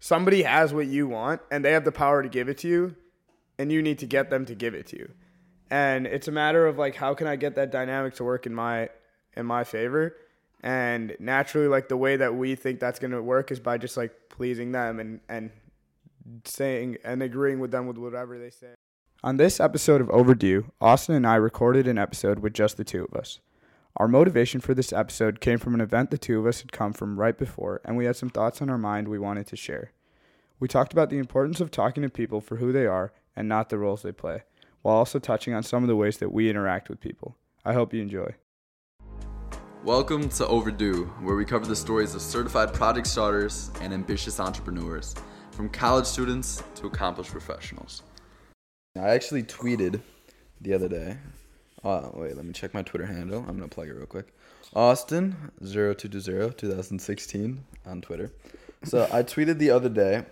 somebody has what you want and they have the power to give it to you and you need to get them to give it to you. And it's a matter of like how can I get that dynamic to work in my in my favor? And naturally like the way that we think that's going to work is by just like pleasing them and and saying and agreeing with them with whatever they say. On this episode of Overdue, Austin and I recorded an episode with just the two of us. Our motivation for this episode came from an event the two of us had come from right before, and we had some thoughts on our mind we wanted to share. We talked about the importance of talking to people for who they are and not the roles they play, while also touching on some of the ways that we interact with people. I hope you enjoy. Welcome to Overdue, where we cover the stories of certified project starters and ambitious entrepreneurs, from college students to accomplished professionals. I actually tweeted the other day. Uh, wait, let me check my Twitter handle. I'm gonna plug it real quick. Austin 0220 2016 on Twitter. So I tweeted the other day.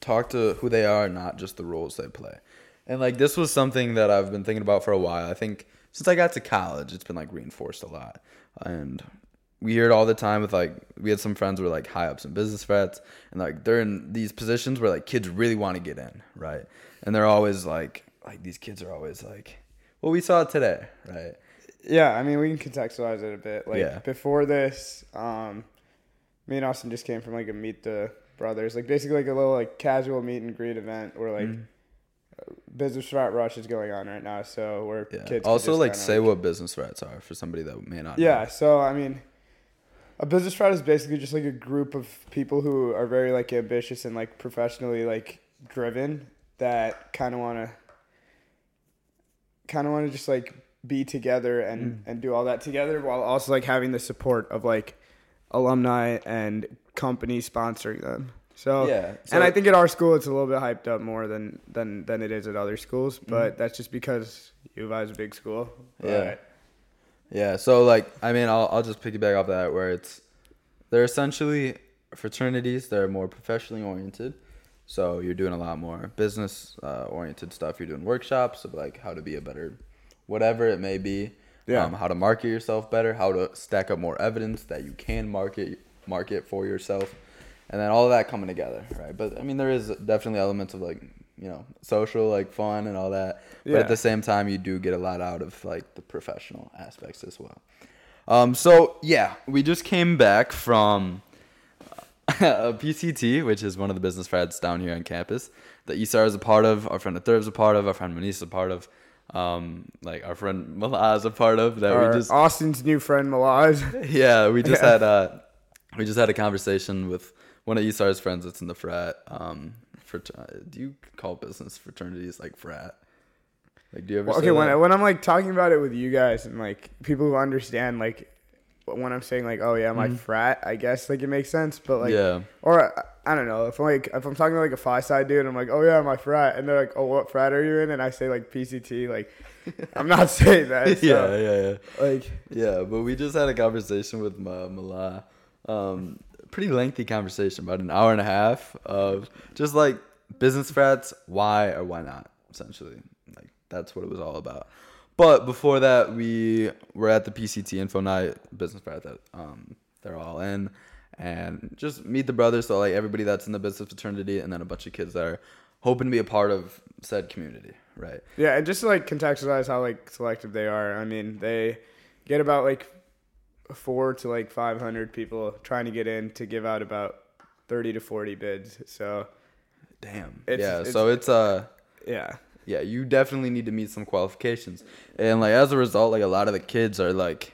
Talk to who they are, not just the roles they play. And like this was something that I've been thinking about for a while. I think since I got to college, it's been like reinforced a lot. And we hear it all the time with like we had some friends who were like high ups in business frats and like they're in these positions where like kids really want to get in, right? And they're always like like these kids are always like well we saw it today, right? Yeah, I mean, we can contextualize it a bit. Like Yeah. before this, um, me and Austin just came from like a meet the brothers, like basically like a little like casual meet and greet event where like business frat rush is going on right now. So where Yeah. kids also like say what business frats are for somebody that may not know. Yeah, so I mean, a business frat is basically just like a group of people who are very like ambitious and like professionally like driven that kind of want to kind of want to just like be together and and do all that together while also like having the support of like alumni and companies sponsoring them. So Yeah, and I think at our school it's a little bit hyped up more than than than it is at other schools, Mm-hmm. but that's just because U of I is a big school. Yeah. But- Yeah, so like I mean I'll I'll just piggyback off that where it's they're essentially fraternities, they're more professionally oriented. So you're doing a lot more business uh, oriented stuff. You're doing workshops of like how to be a better whatever it may be. Yeah. Um, how to market yourself better, how to stack up more evidence that you can market market for yourself. And then all of that coming together, right? But I mean there is definitely elements of like, you know, social like fun and all that. But Yeah. at the same time you do get a lot out of like the professional aspects as well. Um, so yeah, we just came back from a PCT, which is one of the business frats down here on campus. That Isar is a part of, our friend Athur is a part of, our friend Manish is a part of, um, like our friend Malaz is a part of. That Our we just Austin's new friend Malaz. yeah, we just Yeah. had a we just had a conversation with one of Isar's friends that's in the frat. Um, for do you call business fraternities like frat? Like, do you ever? Well, okay, when that? I, when I'm like talking about it with you guys and like people who understand like when I'm saying like oh yeah my frat I guess like it makes sense but like Mm-hmm. yeah. or I, I don't know if I'm like if I'm talking to like a phi side dude I'm like oh yeah my frat and they're like oh what frat are you in and I say like PCT like I'm not saying that so, yeah, yeah, yeah. like Yeah, but we just had a conversation with Ma- Mala. Um, pretty lengthy conversation, about an hour and a half of just like business frats, why or why not, essentially. Like that's what it was all about. But before that, we were at the PCT Info Night business frat that um, they're all in, and just meet the brothers. So like everybody that's in the business fraternity, and then a bunch of kids that are hoping to be a part of said community, right? yeah and just to like contextualize how like selective they are I mean they get about like four to like 500 people trying to get in to give out about 30 to 40 bids so Damn. It's- yeah. it's- so it's uh yeah yeah, you definitely need to meet some qualifications. And like as a result, like a lot of the kids are like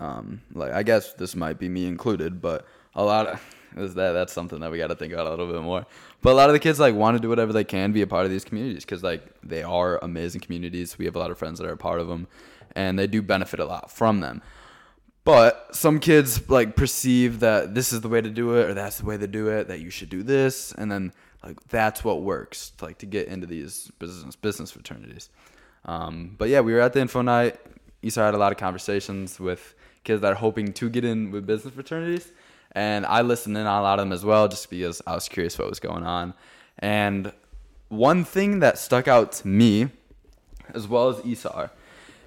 um like I guess this might be me included, but a lot of is that that's something that we got to think about a little bit more. But a lot of the kids like want to do whatever they can be a part of these communities cuz like they are amazing communities. We have a lot of friends that are a part of them and they do benefit a lot from them. But some kids like perceive that this is the way to do it or that's the way to do it, that you should do this and then like that's what works like to get into these business business fraternities. Um, but yeah, we were at the info night. Isar had a lot of conversations with kids that are hoping to get in with business fraternities, and I listened in on a lot of them as well, just because I was curious what was going on. And one thing that stuck out to me, as well as Isar,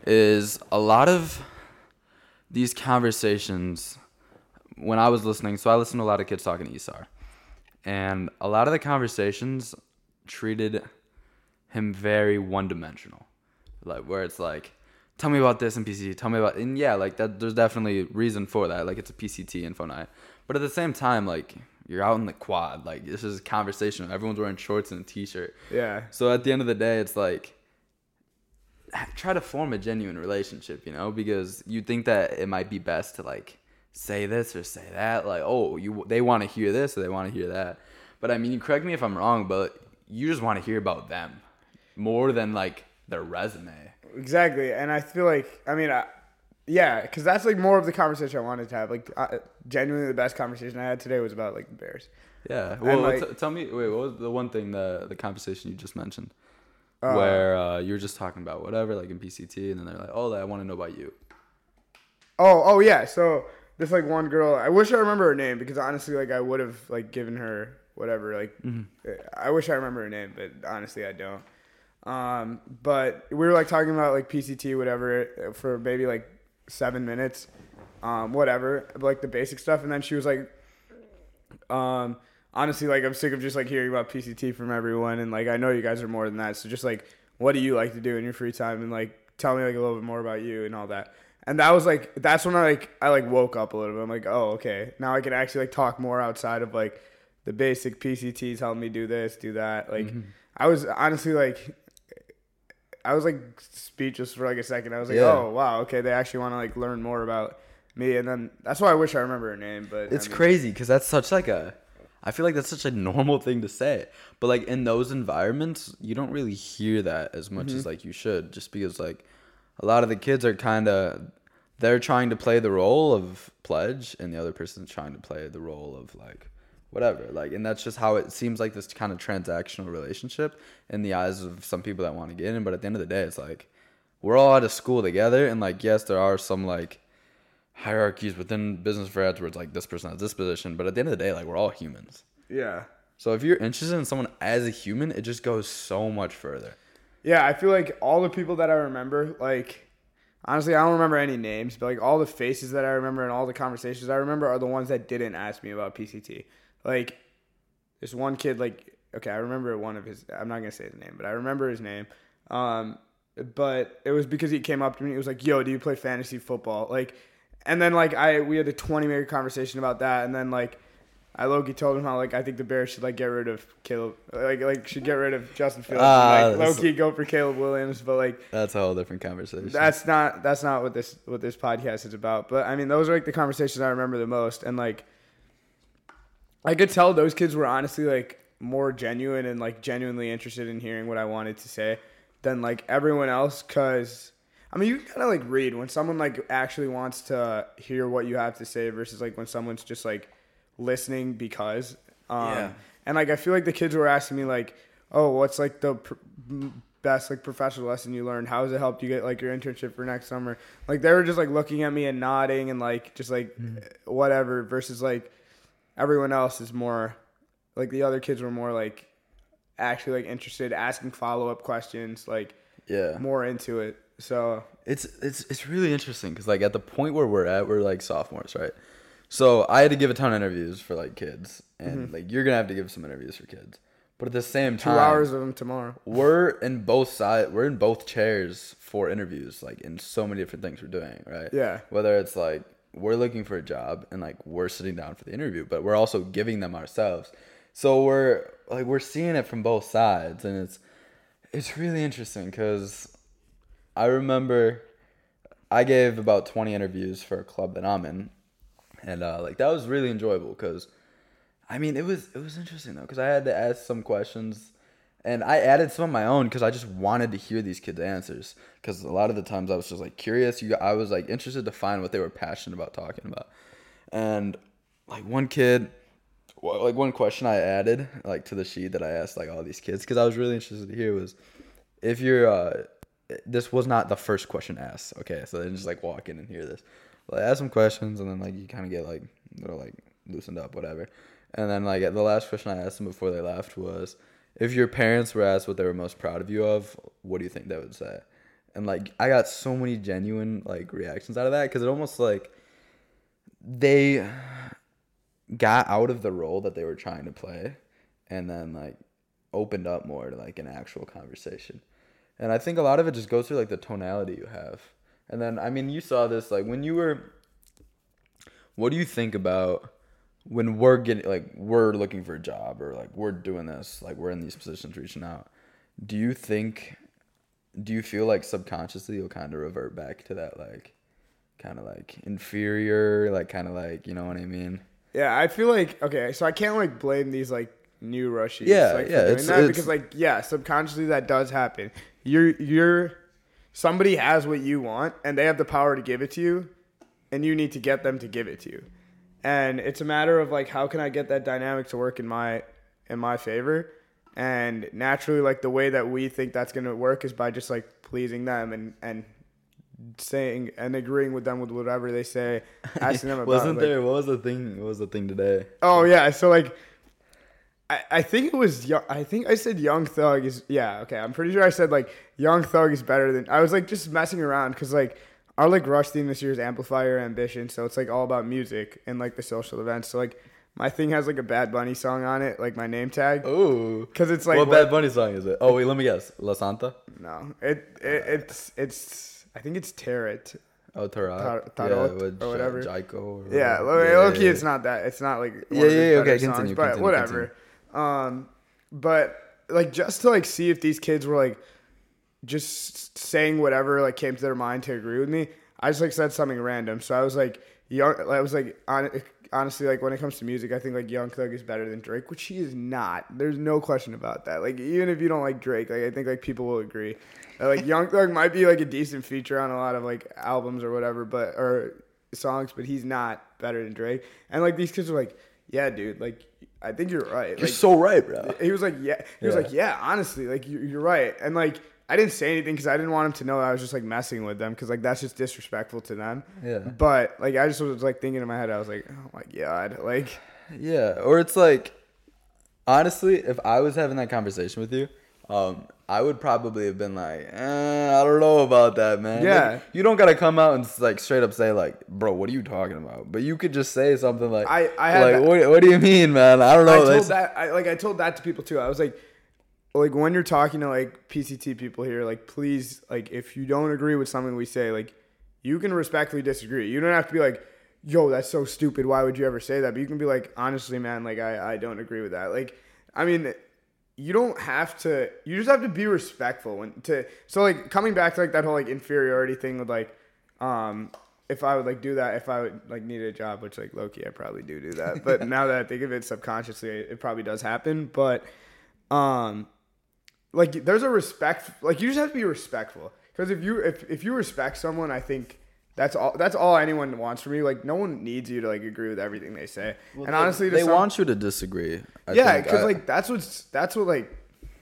is a lot of these conversations when I was listening, so I listened to a lot of kids talking to Isar, and a lot of the conversations treated him very one dimensional, like where it's like, tell me about this in PCT, tell me about, and yeah, like that. There's definitely reason for that. Like it's a PCT info night, but at the same time, like you're out in the quad, like this is conversational. Everyone's wearing shorts and a t-shirt. Yeah. So at the end of the day, it's like try to form a genuine relationship, you know, because you think that it might be best to like say this or say that, like, oh, you they want to hear this or they want to hear that. But I mean, correct me if I'm wrong, but you just want to hear about them more than like their resume. Exactly, and I feel like I mean, I, yeah, because that's like more of the conversation I wanted to have. Like, uh, genuinely, the best conversation I had today was about like the Bears. Yeah. Well, like- t- tell me, wait, what was the one thing the the conversation you just mentioned? Uh, where uh, you were just talking about whatever, like in PCT, and then they're like, "Oh, I want to know about you." Oh, oh yeah. So this like one girl. I wish I remember her name because honestly, like I would have like given her whatever. Like, I wish I remember her name, but honestly, I don't. Um, but we were like talking about like PCT, whatever, for maybe like seven minutes, um, whatever, like the basic stuff, and then she was like, um, honestly, like I'm sick of just like hearing about PCT from everyone, and like I know you guys are more than that. So just like, what do you like to do in your free time, and like tell me like a little bit more about you and all that. And that was like that's when I like I like woke up a little bit. I'm like, oh okay, now I can actually like talk more outside of like the basic PCTs help me do this, do that. Like I was honestly like. I was like speechless for like a second. I was like, Yeah. "Oh wow, okay." They actually want to like learn more about me, and then that's why I wish I remember her name. But It's I mean, crazy because that's such like a. I feel like that's such a normal thing to say, but like in those environments, you don't really hear that as much Mm-hmm. as like you should, just because like a lot of the kids are kind of they're trying to play the role of pledge, and the other person's trying to play the role of like whatever, like, and that's just how it seems like this kind of transactional relationship in the eyes of some people that want to get in. But at the end of the day, it's like we're all out of school together, and like yes, there are some like hierarchies within business where it's like this person has this position, but at the end of the day, like we're all humans. Yeah, So if you're interested in someone as a human, it just goes so much further. Yeah. I feel like all the people that I remember, like honestly, I don't remember any names, but like all the faces that I remember and all the conversations I remember are the ones that didn't ask me about PCT. Like this one kid, like okay, I remember one of his. I'm not gonna say his name, but I remember his name. Um, but it was because he came up to me. He was like, "Yo, do you play fantasy football?" Like, and then like I we had a 20 minute conversation about that, and then like I Loki told him how like I think the Bears should like get rid of Caleb, like like should get rid of Justin Fields, and, like Loki go for Caleb Williams, but like That's a whole different conversation. that's not that's not what this what this podcast is about. But I mean, those are like the conversations I remember the most, and like I could tell those kids were honestly like more genuine and like genuinely interested in hearing what I wanted to say than like everyone else. Cause I mean, you kind of like read when someone like actually wants to hear what you have to say versus like when someone's just like listening because. Um, Yeah. And like I feel like the kids were asking me like, oh, what's like the pr- best like professional lesson you learned? How has it helped you get like your internship for next summer? Like they were just like looking at me and nodding and like just like whatever. Versus like everyone else is more like the other kids were more like actually like interested, asking follow up questions, like yeah. more into it. So It's it's it's really interesting because like at the point where we're at, we're like sophomores, right? So I had to give a ton of interviews for like kids, and mm-hmm. like you're gonna have to give some interviews for kids. But at the same two time, hours of them tomorrow. we're in both side we're in both chairs for interviews like in so many different things we're doing right Yeah. whether it's like we're looking for a job and like we're sitting down for the interview but we're also giving them ourselves so we're like we're seeing it from both sides and it's it's really interesting because i remember i gave about 20 interviews for a club that i'm in and uh, like that was really enjoyable because I mean, it was it was interesting though because I had to ask some questions, and I added some of my own because I just wanted to hear these kids' answers. Because a lot of the times I was just like curious. You, I was like interested to find what they were passionate about talking about, and like one kid, like one question I added like to the sheet that I asked like all these kids because I was really interested to hear was if you're uh this was not the first question asked. Okay, so then just like walk in and hear this. I ask some questions and then like you kind of get like they're like loosened up, whatever. And then like the last question I asked them before they left was, if your parents were asked what they were most proud of you of, what do you think they would say? And like I got so many genuine like reactions out of that because it almost like they got out of the role that they were trying to play and then like opened up more to like an actual conversation. And I think a lot of it just goes through like the tonality you have. And then I mean you saw this like when you were what do you think about when we're getting like we're looking for a job or like we're doing this, like we're in these positions reaching out. Do you think do you feel like subconsciously you'll kind of revert back to that like kind of like inferior, like kind of like, you know what I mean? Yeah, I feel like okay, so I can't like blame these like new rushies. Yeah, like, yeah, it's- it's- because like yeah, subconsciously that does happen. You're you're somebody has what you want and they have the power to give it to you, and you need to get them to give it to you, and it's a matter of like how can I get that dynamic to work in my in my favor, and naturally like the way that we think that's gonna work is by just like pleasing them and and saying and agreeing with them with whatever they say, asking them about Wasn't like, there what was the thing what was the thing today? Oh yeah, so like, I, I think it was young. I think I said Young Thug is yeah okay. I'm pretty sure I said like Young Thug is better than. I was like just messing around because like our like rush theme this year is Amplify Your Ambition, so it's like all about music and like the social events. So like my thing has like a Bad Bunny song on it, like my name tag, Oh. because it's like what what- Bad Bunny song is it? Oh wait, let me guess. La Santa? no, it, it it's it's I think it's Tarot. Oh Tarot. Tar- Tarot or whatever. Jaiko or Yeah, whatever. low, low key, it's not that. It's not like Yeah, yeah, yeah, okay, songs, continue, but continue, whatever. Um, but like just to like see if these kids were like just saying whatever like came to their mind to agree with me. I just like said something random, so I was like young. I was like on, honestly like when it comes to music, I think like Young Thug is better than Drake, which he is not. There's no question about that. Like even if you don't like Drake, like I think like people will agree. that, Like Young Thug might be like a decent feature on a lot of like albums or whatever, but or songs, but he's not better than Drake. And like these kids are like, yeah, dude, like I think you're right. You're Like, so right, bro. he was like, yeah. He was like, yeah. Honestly, like you're, you're right. And like I didn't say anything because I didn't want him to know I was just like messing with them because like that's just disrespectful to them. Yeah. But like I just was like thinking in my head, I was like, oh my god, like Yeah, or it's like honestly, if I was having that conversation with you, um, I would probably have been like, eh, I don't know about that, man. Like, Yeah. you don't gotta come out and like straight up say like, bro, what are you talking about? But you could just say something like, I- I had like, what, what do you mean, man? I don't know. I told That's- that I like I told that to people too. I was like like when you're talking to like PCT people here, like please like if you don't agree with something we say, like you can respectfully disagree. You don't have to be like, yo, that's so stupid. Why would you ever say that? But you can be like, honestly, man, like I, I don't agree with that. Like I mean you don't have to you just have to be respectful when to so like coming back to like that whole like inferiority thing with like um if I would like do that if I would like need a job which like Loki I probably do do that but now that I think of it subconsciously it probably does happen but um like there's a respect like you just have to be respectful because if you if, if you respect someone I think that's all that's all anyone wants from you like no one needs you to like agree with everything they say and honestly they some- want you to disagree. I yeah, because like that's what's that's what like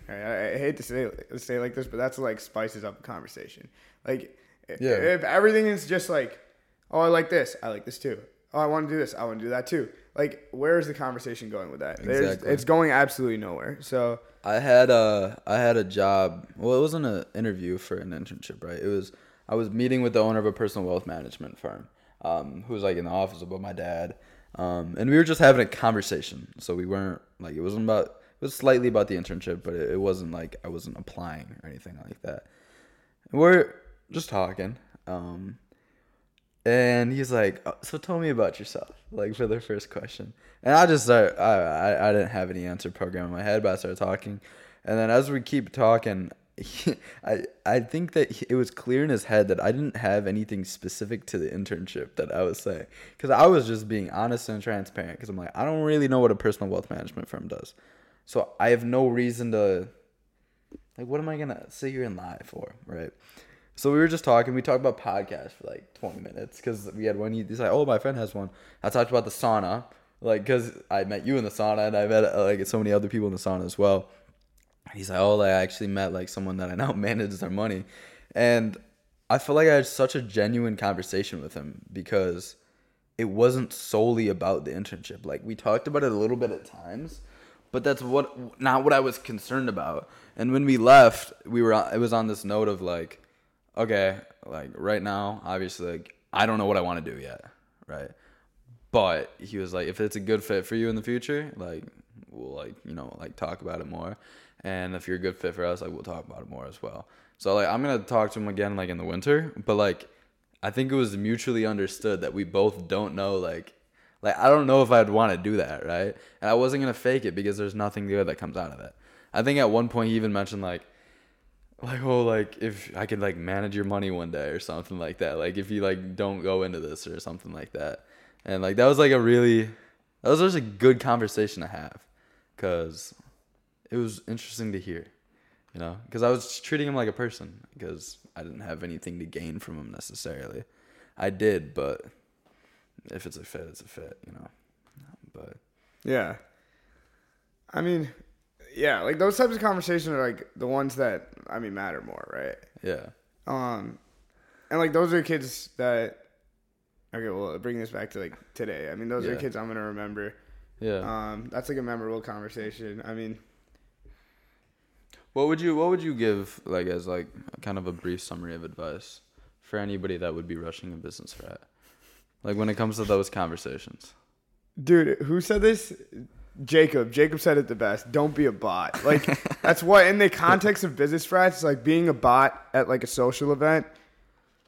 I, I hate to say say like this, but that's what like spices up a conversation. Like, Yeah. if everything is just like, oh, I like this, I like this too. Oh, I want to do this, I want to do that too. Like, where is the conversation going with that? Exactly. it's going absolutely nowhere. So I had a I had a job. Well, it wasn't an interview for an internship, right? It was I was meeting with the owner of a personal wealth management firm, um, who was like in the office above my dad, um, and we were just having a conversation. So we weren't like it wasn't about it was slightly about the internship, but it, it wasn't like I wasn't applying or anything like that. And we're just talking, um, and he's like, "Oh, "So tell me about yourself," like for the first question. And I just started, I, I I didn't have any answer program in my head, but I started talking, and then as we keep talking, I I think that he- it was clear in his head that I didn't have anything specific to the internship that I was saying, because I was just being honest and transparent. Because I'm like, I don't really know what a personal wealth management firm does, so I have no reason to like what am I gonna sit here and lie for, right? So we were just talking. We talked about podcasts for like 20 minutes because we had one. He's like, "Oh, my friend has one." I talked about the sauna, like because I met you in the sauna and I met like so many other people in the sauna as well. He's like, "Oh, like, I actually met like someone that I now manages their money," and I feel like I had such a genuine conversation with him because it wasn't solely about the internship. Like we talked about it a little bit at times, but that's what not what I was concerned about. And when we left, we were it was on this note of like, okay, like right now, obviously, like I don't know what I want to do yet, right? but he was like, if it's a good fit for you in the future, like we'll like you know like talk about it more, and if you're a good fit for us, like we'll talk about it more as well. So like I'm gonna talk to him again like in the winter, but like I think it was mutually understood that we both don't know like like I don't know if I'd want to do that, right? And I wasn't gonna fake it because there's nothing good that comes out of it. I think at one point he even mentioned like like oh like if I could like manage your money one day or something like that. Like if you like don't go into this or something like that. And like that was like a really that was just a good conversation to have cuz it was interesting to hear. You know, cuz I was treating him like a person because I didn't have anything to gain from him necessarily. I did, but if it's a fit, it's a fit, you know. But Yeah. I mean, yeah, like those types of conversations are like the ones that I mean matter more, right? yeah. Um, and like those are kids that. Okay, well, bring this back to like today. I mean, those are kids I'm gonna remember. Yeah. Um, that's like a memorable conversation. I mean, What would you What would you give like as like kind of a brief summary of advice for anybody that would be rushing a business frat? Like when it comes to those conversations. dude, who said this? Jacob. Jacob said it the best. Don't be a bot. Like that's what in the context of business frats, like being a bot at like a social event,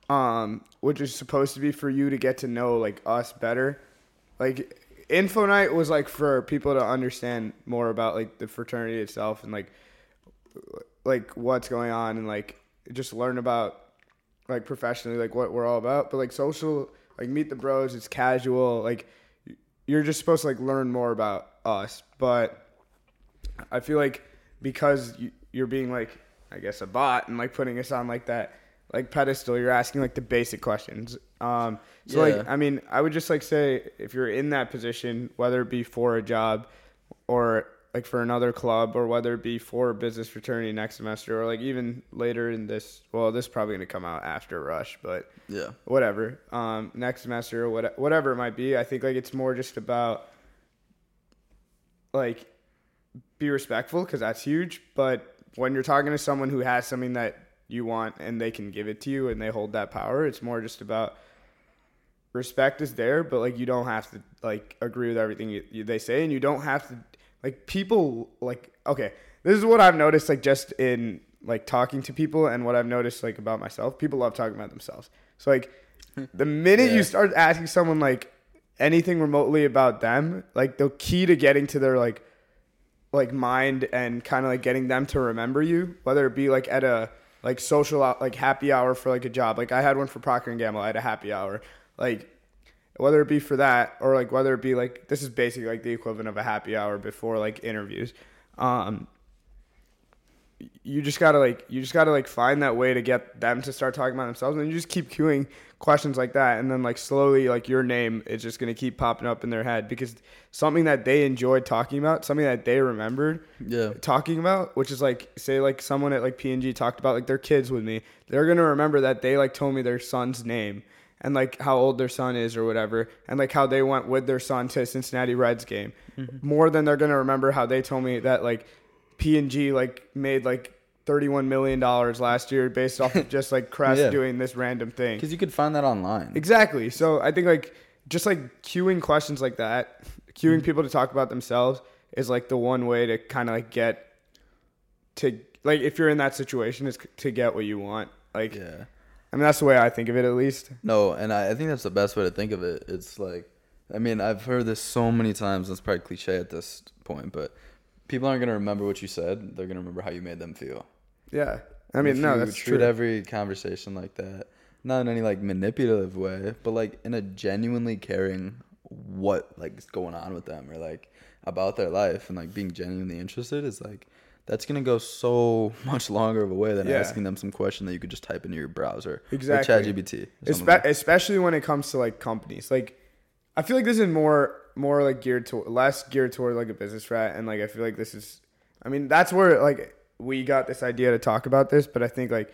um, which is supposed to be for you to get to know like us better. Like info night was like for people to understand more about like the fraternity itself and like like what's going on and like just learn about like professionally like what we're all about. But like social like meet the bros it's casual like you're just supposed to like learn more about us. But i feel like because you, you're being like i guess a bot and like putting us on like that like pedestal you're asking like the basic questions. Um so Yeah. like i mean i would just like say if you're in that position whether it be for a job or like for another club or whether it be for business fraternity next semester or like even later in this well this is probably going to come out after rush but Yeah. whatever um next semester or what, whatever it might be i think like it's more just about like be respectful because that's huge but when you're talking to someone who has something that you want and they can give it to you and they hold that power it's more just about respect is there but like you don't have to like agree with everything you, you, they say and you don't have to like people like okay this is what i've noticed like just in like talking to people and what i've noticed like about myself. People love talking about themselves. So like the minute Yeah. you start asking someone like anything remotely about them like the key to getting to their like like mind and kind of like getting them to remember you whether it be like at a like social like happy hour for like a job. Like i had one for procter and gamble. I had a happy hour. Like whether it be for that or like whether it be like this is basically like the equivalent of a happy hour before like interviews um you just gotta like you just gotta like find that way to get them to start talking about themselves and you just keep queuing questions like that and then like slowly like your name is just gonna keep popping up in their head because something that they enjoyed talking about something that they remembered Yeah. talking about which is like say like someone at like p&g talked about like their kids with me they're gonna remember that they like told me their son's name and like how old their son is or whatever and like how they went with their son to a cincinnati reds game mm-hmm. more than they're gonna remember how they told me that like p&g like made like 31 million dollars last year based off of just like crest Yeah. doing this random thing Because you could find that online. Exactly. So I think like just like queuing questions like that, queuing mm-hmm. people to talk about themselves is like the one way to kind of like get to like if you're in that situation is to get what you want. Like Yeah. I mean that's the way I think of it at least. No, and I, I think that's the best way to think of it. It's like, I mean, I've heard this so many times. It's probably cliche at this point, but people aren't gonna remember what you said. They're gonna remember how you made them feel. Yeah. I mean If no, you that's treat true. every conversation like that, not in any like manipulative way, but like in a genuinely caring what like is going on with them or like about their life and like being genuinely interested is like that's gonna go so much longer of a way than Yeah. asking them some question that you could just type into your browser. Exactly. ChatGPT. Espe- like- especially when it comes to like companies. Like I feel like this is more more like geared to less geared toward like a business frat and like I feel like this is I mean that's where like we got this idea to talk about this, but I think like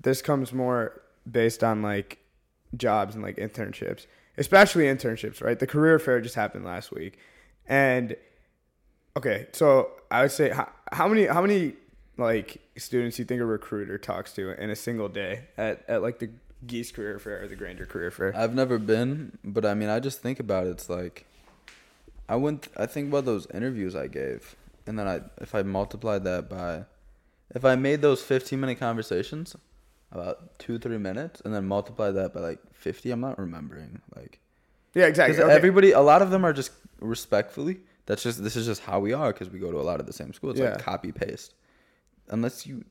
this comes more based on like jobs and like internships, especially internships, right? The career fair just happened last week. And okay, so I would say how, many how many like students you think a recruiter talks to in a single day at, at like the Gies Career Fair or the Grainger Career Fair. I've never been, but I mean, I just think about it. It's like, I went. I think about those interviews I gave, and then I, if I multiplied that by, if I made those fifteen minute conversations, about two three minutes, and then multiply that by like fifty, I'm not remembering. Like, Yeah, exactly. Okay. everybody, a lot of them are just respectfully. That's just this is just how we are because we go to a lot of the same schools. It's Yeah. like copy paste. Unless you,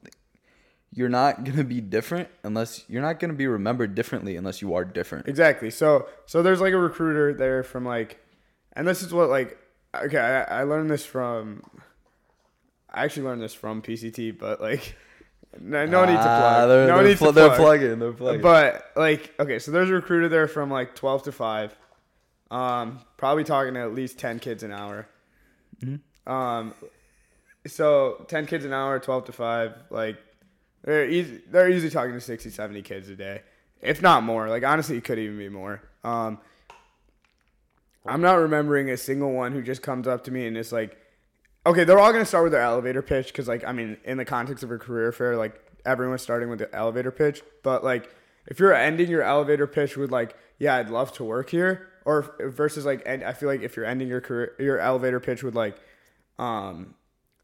you're not gonna be different unless you're not gonna be remembered differently unless you are different. Exactly. So so there's like a recruiter there from like, and this is what like okay I, I learned this from. I actually learned this from PCT, but like, no, no need to Ah, plug. They're, no they're, need pl- to they're plug. plugging. They're plugging. But like, okay, so there's a recruiter there from like 12 to 5. Um, probably talking to at least 10 kids an hour. Um, so 10 kids an hour, 12 to 5, like they're easy, they're usually talking to 60, 70 kids a day, if not more. Like honestly, it could even be more. Um, I'm not remembering a single one who just comes up to me and is like, okay, they're all gonna start with their elevator pitch because, like, I mean, in the context of a career fair, like everyone's starting with the elevator pitch. But like, if you're ending your elevator pitch with like, yeah, I'd love to work here, or versus like, and I feel like if you're ending your career, your elevator pitch with like, um,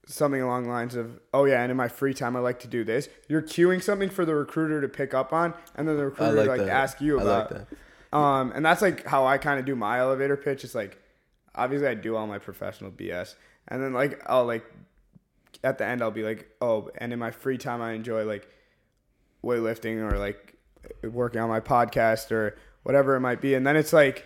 something along the lines of, oh yeah, and in my free time I like to do this. You're cueing something for the recruiter to pick up on, and then the recruiter like like, ask you I about. like that. Um, and that's like how I kind of do my elevator pitch. It's like, obviously I do all my professional BS, and then like I'll like at the end I'll be like, oh, and in my free time I enjoy like weightlifting or like working on my podcast or whatever it might be, and then it's like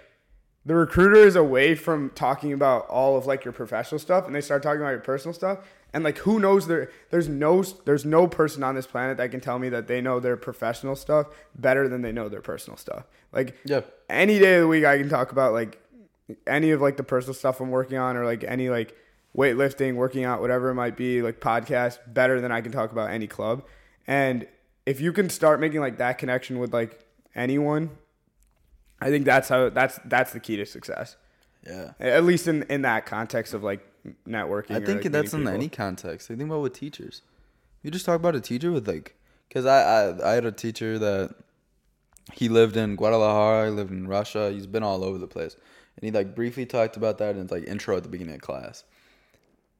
the recruiter is away from talking about all of like your professional stuff and they start talking about your personal stuff and like who knows there there's no there's no person on this planet that can tell me that they know their professional stuff better than they know their personal stuff like Yeah. any day of the week I can talk about like any of like the personal stuff I'm working on or like any like weightlifting, working out, whatever it might be, like podcast better than I can talk about any club. And if you can start making like that connection with like anyone, I think that's how that's that's the key to success. Yeah. At least in in that context of like networking. I think like, that's in meeting any context. I think about with teachers. You just talk about a teacher with like, cause I, I I had a teacher that he lived in Guadalajara, he lived in Russia. He's been all over the place, and he like briefly talked about that in his like intro at the beginning of class.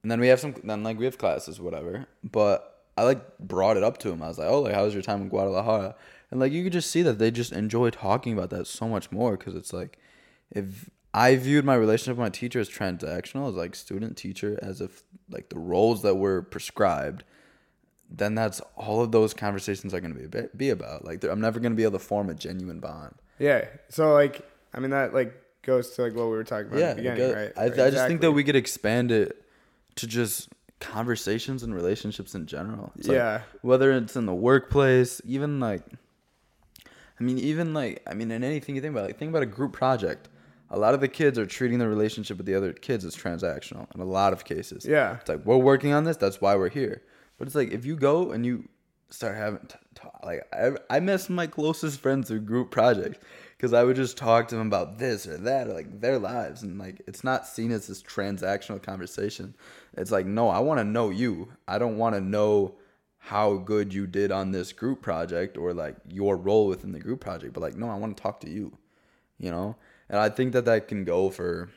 And then we have some, then like we have classes, whatever. But I like brought it up to him. I was like, oh, like how was your time in Guadalajara? And like you could just see that they just enjoy talking about that so much more because it's like, if I viewed my relationship with my teacher as transactional, as like student teacher, as if like the roles that were prescribed, then that's all of those conversations are going to be be about. Like I'm never going to be able to form a genuine bond. Yeah. So like I mean that like goes to like what we were talking about yeah, at the beginning, right? I, Right, I just think that we could expand it to just conversations and relationships in general. It's like, Yeah. whether it's in the workplace, even like, I mean, even like, I mean, in anything you think about, like, think about a group project. A lot of the kids are treating the relationship with the other kids as transactional in a lot of cases. Yeah. It's like, we're working on this, that's why we're here. But it's like, if you go and you start having, t- t- like, I, I met my closest friends through group projects because I would just talk to them about this or that, or like their lives. And like, it's not seen as this transactional conversation. It's like, no, I want to know you. I don't want to know how good you did on this group project or like your role within the group project. But like, no, I want to talk to you, you know? And I think that that can go for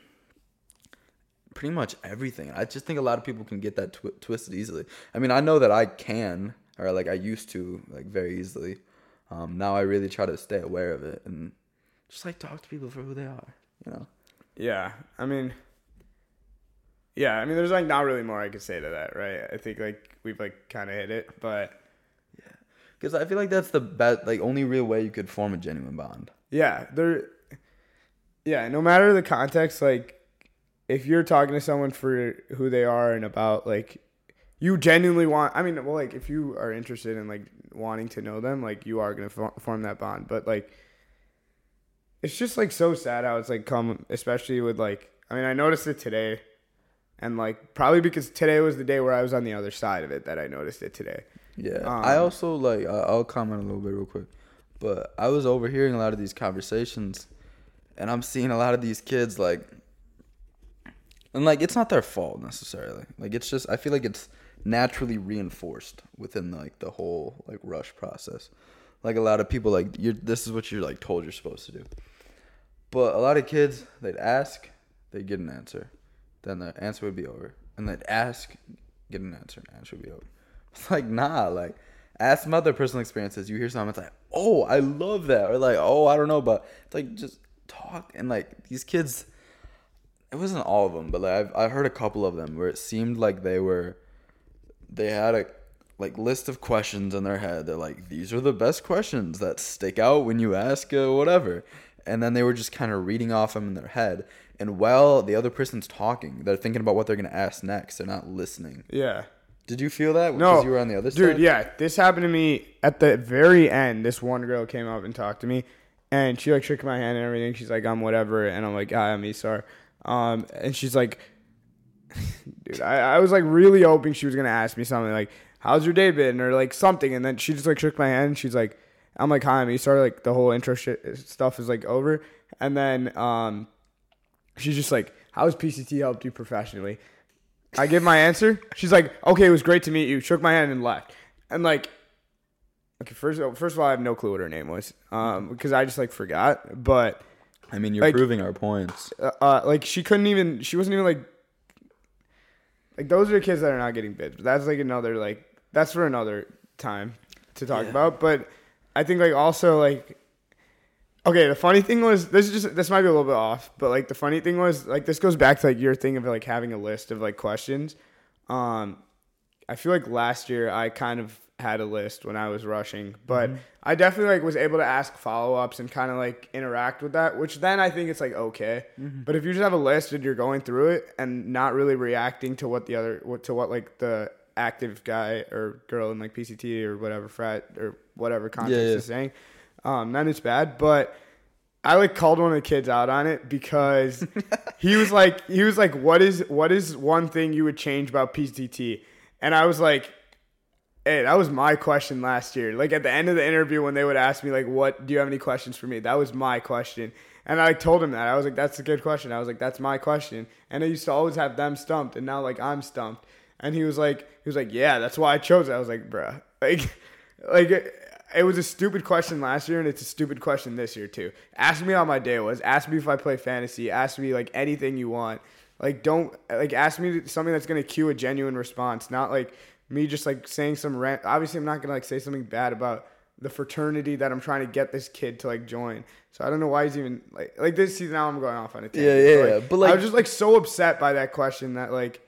pretty much everything. I just think a lot of people can get that twi- twisted easily. I mean, I know that I can, or like I used to, like very easily. Um, now I really try to stay aware of it and just like talk to people for who they are. You know? Yeah, I mean, yeah, I mean, there's like not really more I could say to that, right? I think like we've like kind of hit it, but yeah, Because I feel like that's the best, like only real way you could form a genuine bond. yeah, there, yeah, no matter the context, like if you're talking to someone for who they are and about like you genuinely want, I mean, well, like if you are interested in like wanting to know them, like you are gonna form that bond, but like it's just like so sad how it's like come, especially with like, I mean, I noticed it today. And like probably because today was the day where I was on the other side of it that I noticed it today. Yeah. Um, I also like I'll comment a little bit real quick, but I was overhearing a lot of these conversations, and I'm seeing a lot of these kids like, and like it's not their fault necessarily. Like it's just I feel like it's naturally reinforced within like the whole like rush process. like a lot of people like you this is what you're like told you're supposed to do. But a lot of kids they'd ask, they'd get an answer. Then the answer would be over. And they'd ask, get an answer, and answer would be over. It's like nah, like ask some other personal experiences. You hear something, it's like, oh, I love that. Or like, oh, I don't know, but it's like just talk and like these kids it wasn't all of them, but like I've I heard a couple of them where it seemed like they were they had a like list of questions in their head. They're like, these are the best questions that stick out when you ask uh, whatever, and then they were just kind of reading off them in their head. And while the other person's talking, they're thinking about what they're gonna ask next. They're not listening. Yeah. Did you feel that? No, you were on the other dude. side. Dude, yeah, this happened to me at the very end. This one girl came up and talked to me, and she like shook my hand and everything. She's like, "I'm whatever," and I'm like, "Hi, I'm Isar," um, and she's like, "Dude, I, I was like really hoping she was gonna ask me something like, how's your day been?' or like something," and then she just like shook my hand. And she's like, "I'm like, hi, I'm Isar." Like the whole intro shit stuff is like over, and then um, she's just like, how has PCT helped you professionally?" I give my answer. She's like, "Okay, it was great to meet you." Shook my hand and left. And like, okay, first first of all, I have no clue what her name was, um, because I just like forgot. But I mean, you're Like- proving our points. uh, uh, like she couldn't even. She wasn't even like. Like those are the kids that are not getting bids. But that's like another like that's for another time to talk Yeah. about. But I think like also like. Okay, the funny thing was this is just this might be a little bit off, but like the funny thing was like this goes back to like your thing of like having a list of like questions. Um, I feel like last year I kind of had a list when I was rushing, but I definitely like was able to ask follow ups and kind of like interact with that, which then I think it's like okay. But if you just have a list and you're going through it and not really reacting to what the other what to what like the active guy or girl in like PCT or whatever frat or whatever context yeah. is saying, um, then it's bad. But I like called one of the kids out on it because he was like he was like what is what is one thing you would change about PCT? And I was like Hey, that was my question last year. Like at the end of the interview when they would ask me like what do you have any questions for me? That was my question. And I told him that. I was like that's a good question. I was like that's my question. And I used to always have them stumped and now like I'm stumped. And he was like he was like, "Yeah, that's why I chose it." I was like, "Bruh." Like like it was a stupid question last year and it's a stupid question this year too. Ask me how my day was. Ask me if I play fantasy. Ask me like anything you want. Like don't like ask me something that's gonna cue a genuine response, not like me just like saying some rant. Obviously, I'm not gonna like say something bad about the fraternity that I'm trying to get this kid to like join. So I don't know why he's even like like this season. Now I'm going off on it. Yeah, yeah, yeah. But, like- I was just like so upset by that question that like,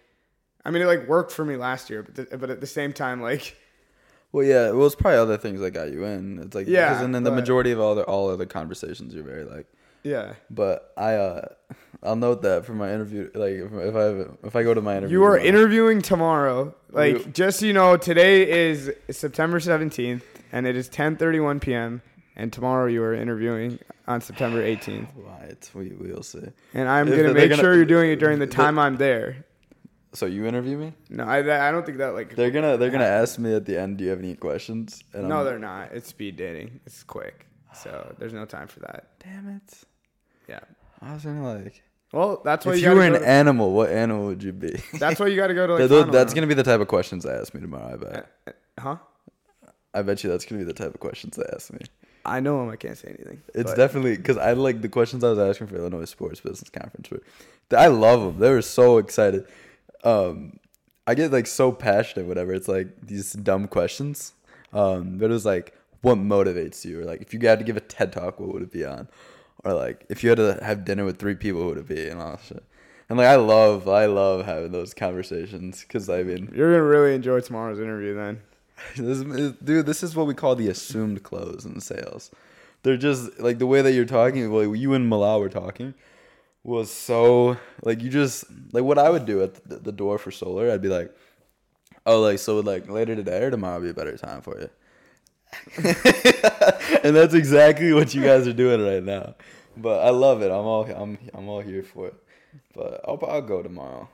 I mean, it like worked for me last year, but but at the same time, like. Well, yeah. Well, it's probably other things that got you in. It's like Yeah, because and then the but- majority of all the all of the conversations you're very like. Yeah. But I, uh I'll note that for my interview. Like if, if I if I go to my interview, You are tomorrow- interviewing tomorrow. Like We- just so you know, today is September 17th and it is 10:31 p.m. and tomorrow you are interviewing on September 18th. Right, we we'll see. And I'm If going to make gonna- sure you're doing it during the the- time I'm there. So you interview me? No, I I don't think that like They're gonna they're gonna ask me at the end. Do you have any questions? And No, I'm- they're not. It's speed dating. It's quick. So there's no time for that. Damn it! Yeah. I was gonna like. Well, that's why If you, you were an to- animal, what animal would you be? That's why you got to go to like That- those- final that's gonna be the type of questions they ask me tomorrow. I bet. Uh, uh, huh? I bet you that's gonna be the type of questions they ask me. I know him. I can't say anything. It's but- definitely because I like the questions I was asking for Illinois Sports Business Conference. Were, I love them. They were so excited. Um, I get like so passionate. Whatever. It's like these dumb questions. Um, but it was like, what motivates you? Or like, if you had to give a TED talk, what would it be on? Or like, if you had to have dinner with three people, what would it be? And all that shit. And like, I love, I love having those conversations because I mean, You're gonna really enjoy tomorrow's interview then. this dude, this is what we call the assumed close in sales. They're just like the way that you're talking. Well, you and Malal were talking was so like you just like what I would do at the, the door for solar. I'd be like, oh, like so like later today or tomorrow would be a better time for you. and that's exactly what you guys are doing right now. But I love it. I'm all I'm I'm all here for it. But I'll I'll go tomorrow.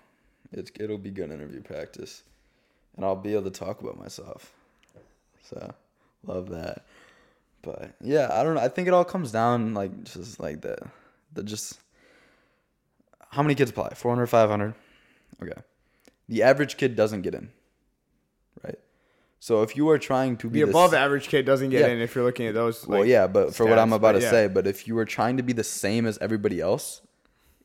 It's it'll be good interview practice, and I'll be able to talk about myself. So love that. But yeah, I don't know. I think it all comes down like just like the the just how many kids apply? 400, 500? Okay. The average kid doesn't get in. Right? So if you are trying to be The above s- average kid doesn't get Yeah. in if you're looking at those. well, yeah, but for what I'm about to yeah. say, but if you are trying to be the same as everybody else,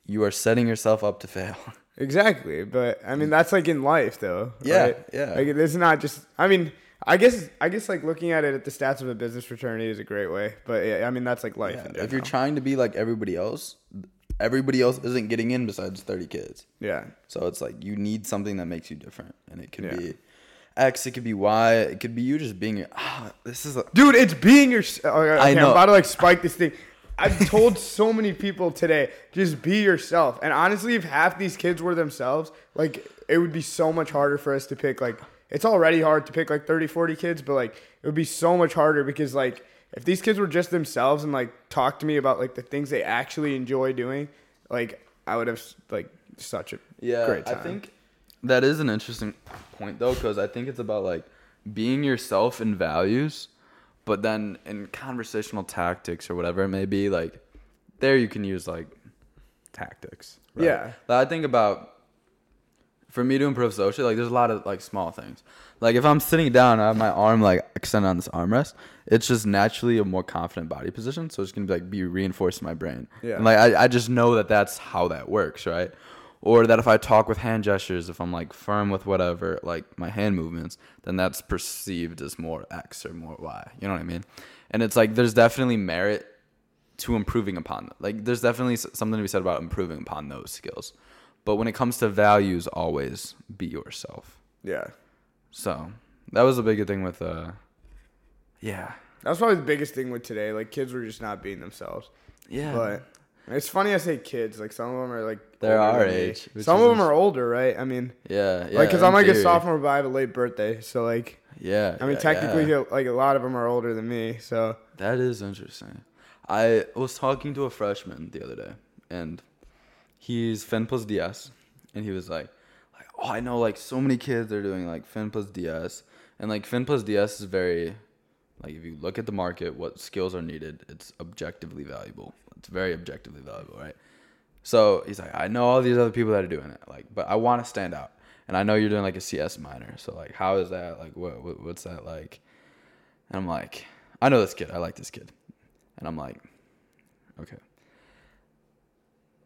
you are setting yourself up to fail. Exactly, but I mean that's like in life though. Yeah, right? yeah. Like it's not just. I mean, I guess I guess like looking at it at the stats of a business fraternity is a great way. But yeah, I mean that's like life. in if you're trying to be like everybody else, everybody else isn't getting in besides 30 kids. yeah, So it's like you need something that makes you different, and it could Yeah. be X, it could be Y, it could be you just being. Ah, this is a, dude, it's being your. Okay, I know. I'm about to like spike this thing. I've told so many people today, just be yourself. And honestly, if half these kids were themselves, like it would be so much harder for us to pick. Like it's already hard to pick like 30, 40 kids, but like it would be so much harder because like if these kids were just themselves and like talk to me about like the things they actually enjoy doing, like I would have like such a yeah. great I think that is an interesting point though, because I think it's about like being yourself in values, but then in conversational tactics or whatever it may be, like there you can use like tactics. Yeah. Like, I think about for me to improve socially, like there's a lot of like small things. Like if I'm sitting down, and I have my arm like extended on this armrest. It's just naturally a more confident body position, so it's gonna be like be reinforced in my brain. Yeah. And like I, I just know that that's how that works, right? Or that if I talk with hand gestures, if I'm like firm with whatever, like my hand movements, then that's perceived as more X or more Y. You know what I mean? And it's like there's definitely merit to improving upon like there's definitely something to be said about improving upon those skills but when it comes to values always be yourself yeah. so that was a big thing with uh yeah That was probably the biggest thing with today. Like kids were just not being themselves. yeah But it's funny I say kids. Like some of them are like They're our age, Some of them are older, right? I mean, yeah yeah like because I'm like a sophomore, but I have a late birthday, so like yeah I mean yeah, technically yeah. like a lot of them are older than me. So that is interesting i was talking to a freshman the other day and he's fin plus ds and he was like like oh i know like so many kids are doing like fin plus ds and like fin plus ds is very like if you look at the market what skills are needed it's objectively valuable. It's very objectively valuable right? So he's like i know all these other people that are doing it like but i want to stand out. And i know you're doing like a cs minor. So like how is that? Like what, what what's that like? And i'm like i know this kid. I like this kid. And i'm like okay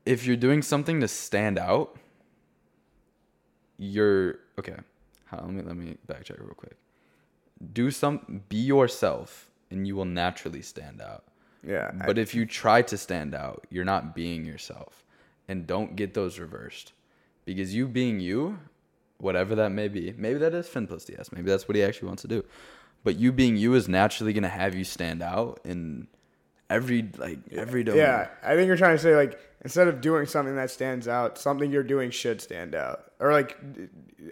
if you're doing something to stand out you're okay let me let me backtrack real quick do some be yourself and you will naturally stand out yeah, I- but if you try to stand out, you're not being yourself. And don't get those reversed. Because you being you, whatever that may be, maybe that is Fin plus DS. Maybe that's what he actually wants to do. But you being you is naturally gonna have you stand out in every like every domain. yeah, I think you're trying to say like instead of doing something that stands out, something you're doing should stand out, or like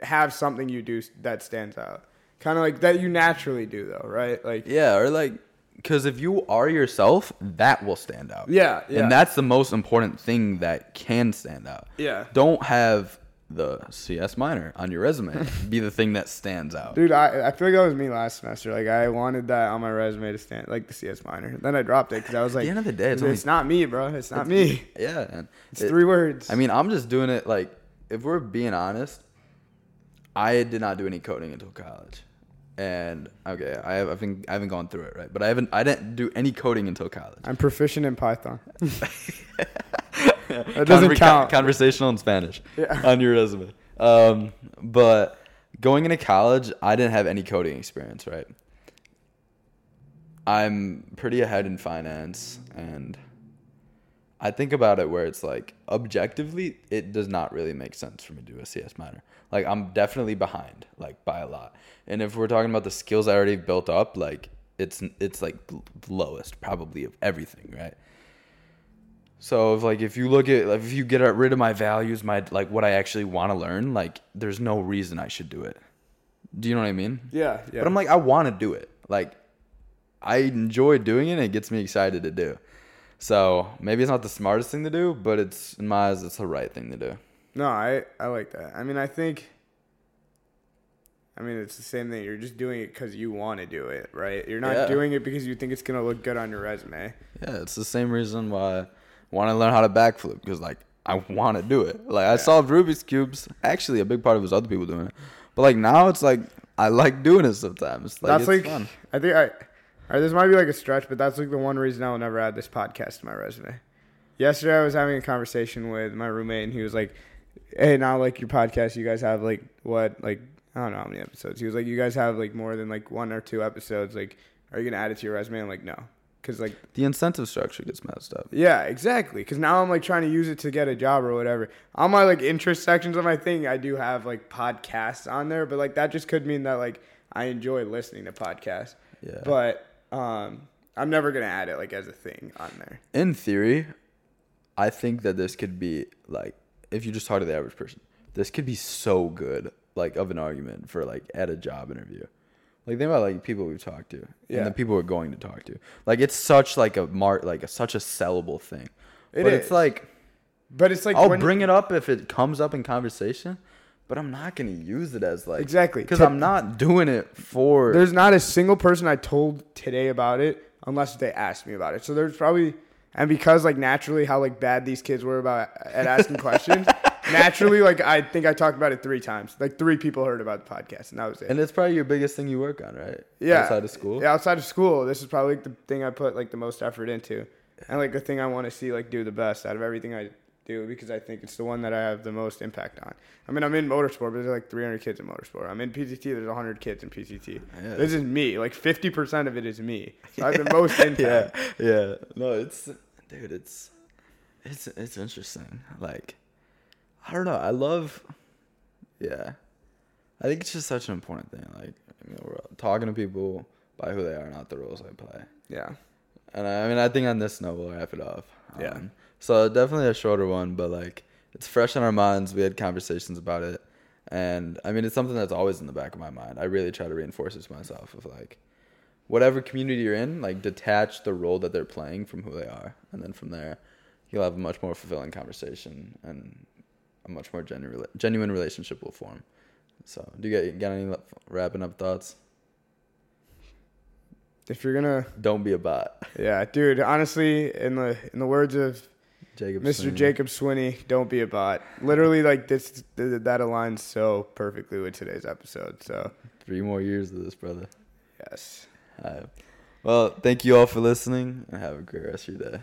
have something you do that stands out. Kind of like that you naturally do though, right? Like Yeah, or like because if you are yourself, that will stand out. Yeah, yeah. And that's the most important thing that can stand out. Yeah. Don't have the CS minor on your resume be the thing that stands out. Dude, I, I feel like that was me last semester. Like I wanted that on my resume to stand like the CS minor. Then I dropped it because I was like, the end of the day, it's it's, only- not me, bro. It's not me. Yeah, and It's it- three words. I mean, I'm just doing it like if we're being honest, I did not do any coding until college. And okay, I have, I think I haven't gone through it right, but I haven't I didn't do any coding until college. I'm proficient in Python. that doesn't Conver- count. Conversational in Spanish Yeah. on your resume. Um, but going into college, I didn't have any coding experience, right? I'm pretty ahead in finance, and I think about it where it's like objectively, it does not really make sense for me to do a CS minor. Like I'm definitely behind, like by a lot. And if we're talking about the skills I already built up, like it's it's like the lowest probably of everything, right? So if like if you look at like if you get rid of my values, my like what I actually want to learn, like there's no reason I should do it. Do you know what I mean? yeah, yeah. But I'm like I want to do it. Like I enjoy doing it. and It gets me excited to do. So maybe it's not the smartest thing to do, but it's in my eyes it's the right thing to do. no, I I like that. I mean, I think. I mean, it's the same thing. You're just doing it because you want to do it, right? You're not Yeah. doing it because you think it's gonna look good on your resume. Yeah, it's the same reason why want to learn how to backflip because like I want to do it. Like I solved Rubik's cubes. Actually, a big part of it was other people doing it, but like now it's like I like doing it sometimes. Like, that's it's like fun. I think I. Or this might be like a stretch, but that's like the one reason I'll never add this podcast to my resume. Yesterday, I was having a conversation with my roommate, and he was like, "Hey, now like your podcast, you guys have like what like I don't know how many episodes." He was like, "You guys have like more than like one or two episodes. Like, are you gonna add it to your resume?" I'm like, "No," because like The incentive structure gets messed up. yeah, exactly. Because now I'm like trying to use it to get a job or whatever. On my like interest sections of my thing, I do have like podcasts on there, but like that just could mean that like I enjoy listening to podcasts. Yeah. But um, I'm never gonna add it like as a thing on there. in theory, I think that this could be like if you just talk to the average person, this could be so good, like of an argument for like at a job interview. Like think about like people we've talked to Yeah. and the people we're going to talk to. Like it's such like a mart like a, such a sellable thing. It but is. it's like But it's like I'll bring it up if it comes up in conversation, but I'm not gonna use it as like Exactly. because I'm not doing it for. There's not a single person I told today about it unless they asked me about it. So there's probably and because like naturally how like bad these kids were about at asking questions, naturally like I think I talked about it three times. Like three people heard about the podcast and that was it. and it's probably your biggest thing you work on, right? yeah. Outside of school. Yeah, outside of school, this is probably like the thing I put like the most effort into. And like the thing I want to see like do the best out of everything I do because I think it's the one that I have the most impact on. I mean, I'm in motorsport, but there's like 300 kids in motorsport. I'm in PCT, there's 100 kids in PCT. Yeah. This is me. Like 50% of it is me. So I have the most impact. yeah, yeah. No, it's dude, it's it's it's interesting. Like, I don't know. I love, yeah. I think it's just such an important thing. Like, you know, we're talking to people by who they are, not the roles they play. Yeah. And I, I mean, I think on this note we'll wrap it off. Yeah. Um, so definitely a shorter one, but like it's fresh in our minds. We had conversations about it, and I mean, it's something that's always in the back of my mind. I really try to reinforce this to myself of like, whatever community you're in, like detach the role that they're playing from who they are, and then from there, you'll have a much more fulfilling conversation and a much more genuine genuine relationship will form. So, do you get got any wrapping up thoughts? If you're gonna, Don't be a bot, yeah, dude. Honestly, in the in the words of Jacob. Mr. Sweeney. Jacob Swinney, don't be a bot. Literally, like this, th- that aligns so perfectly with today's episode. So, Three more years of this, brother. yes. All right. Well, thank you all for listening and have a great rest of your day.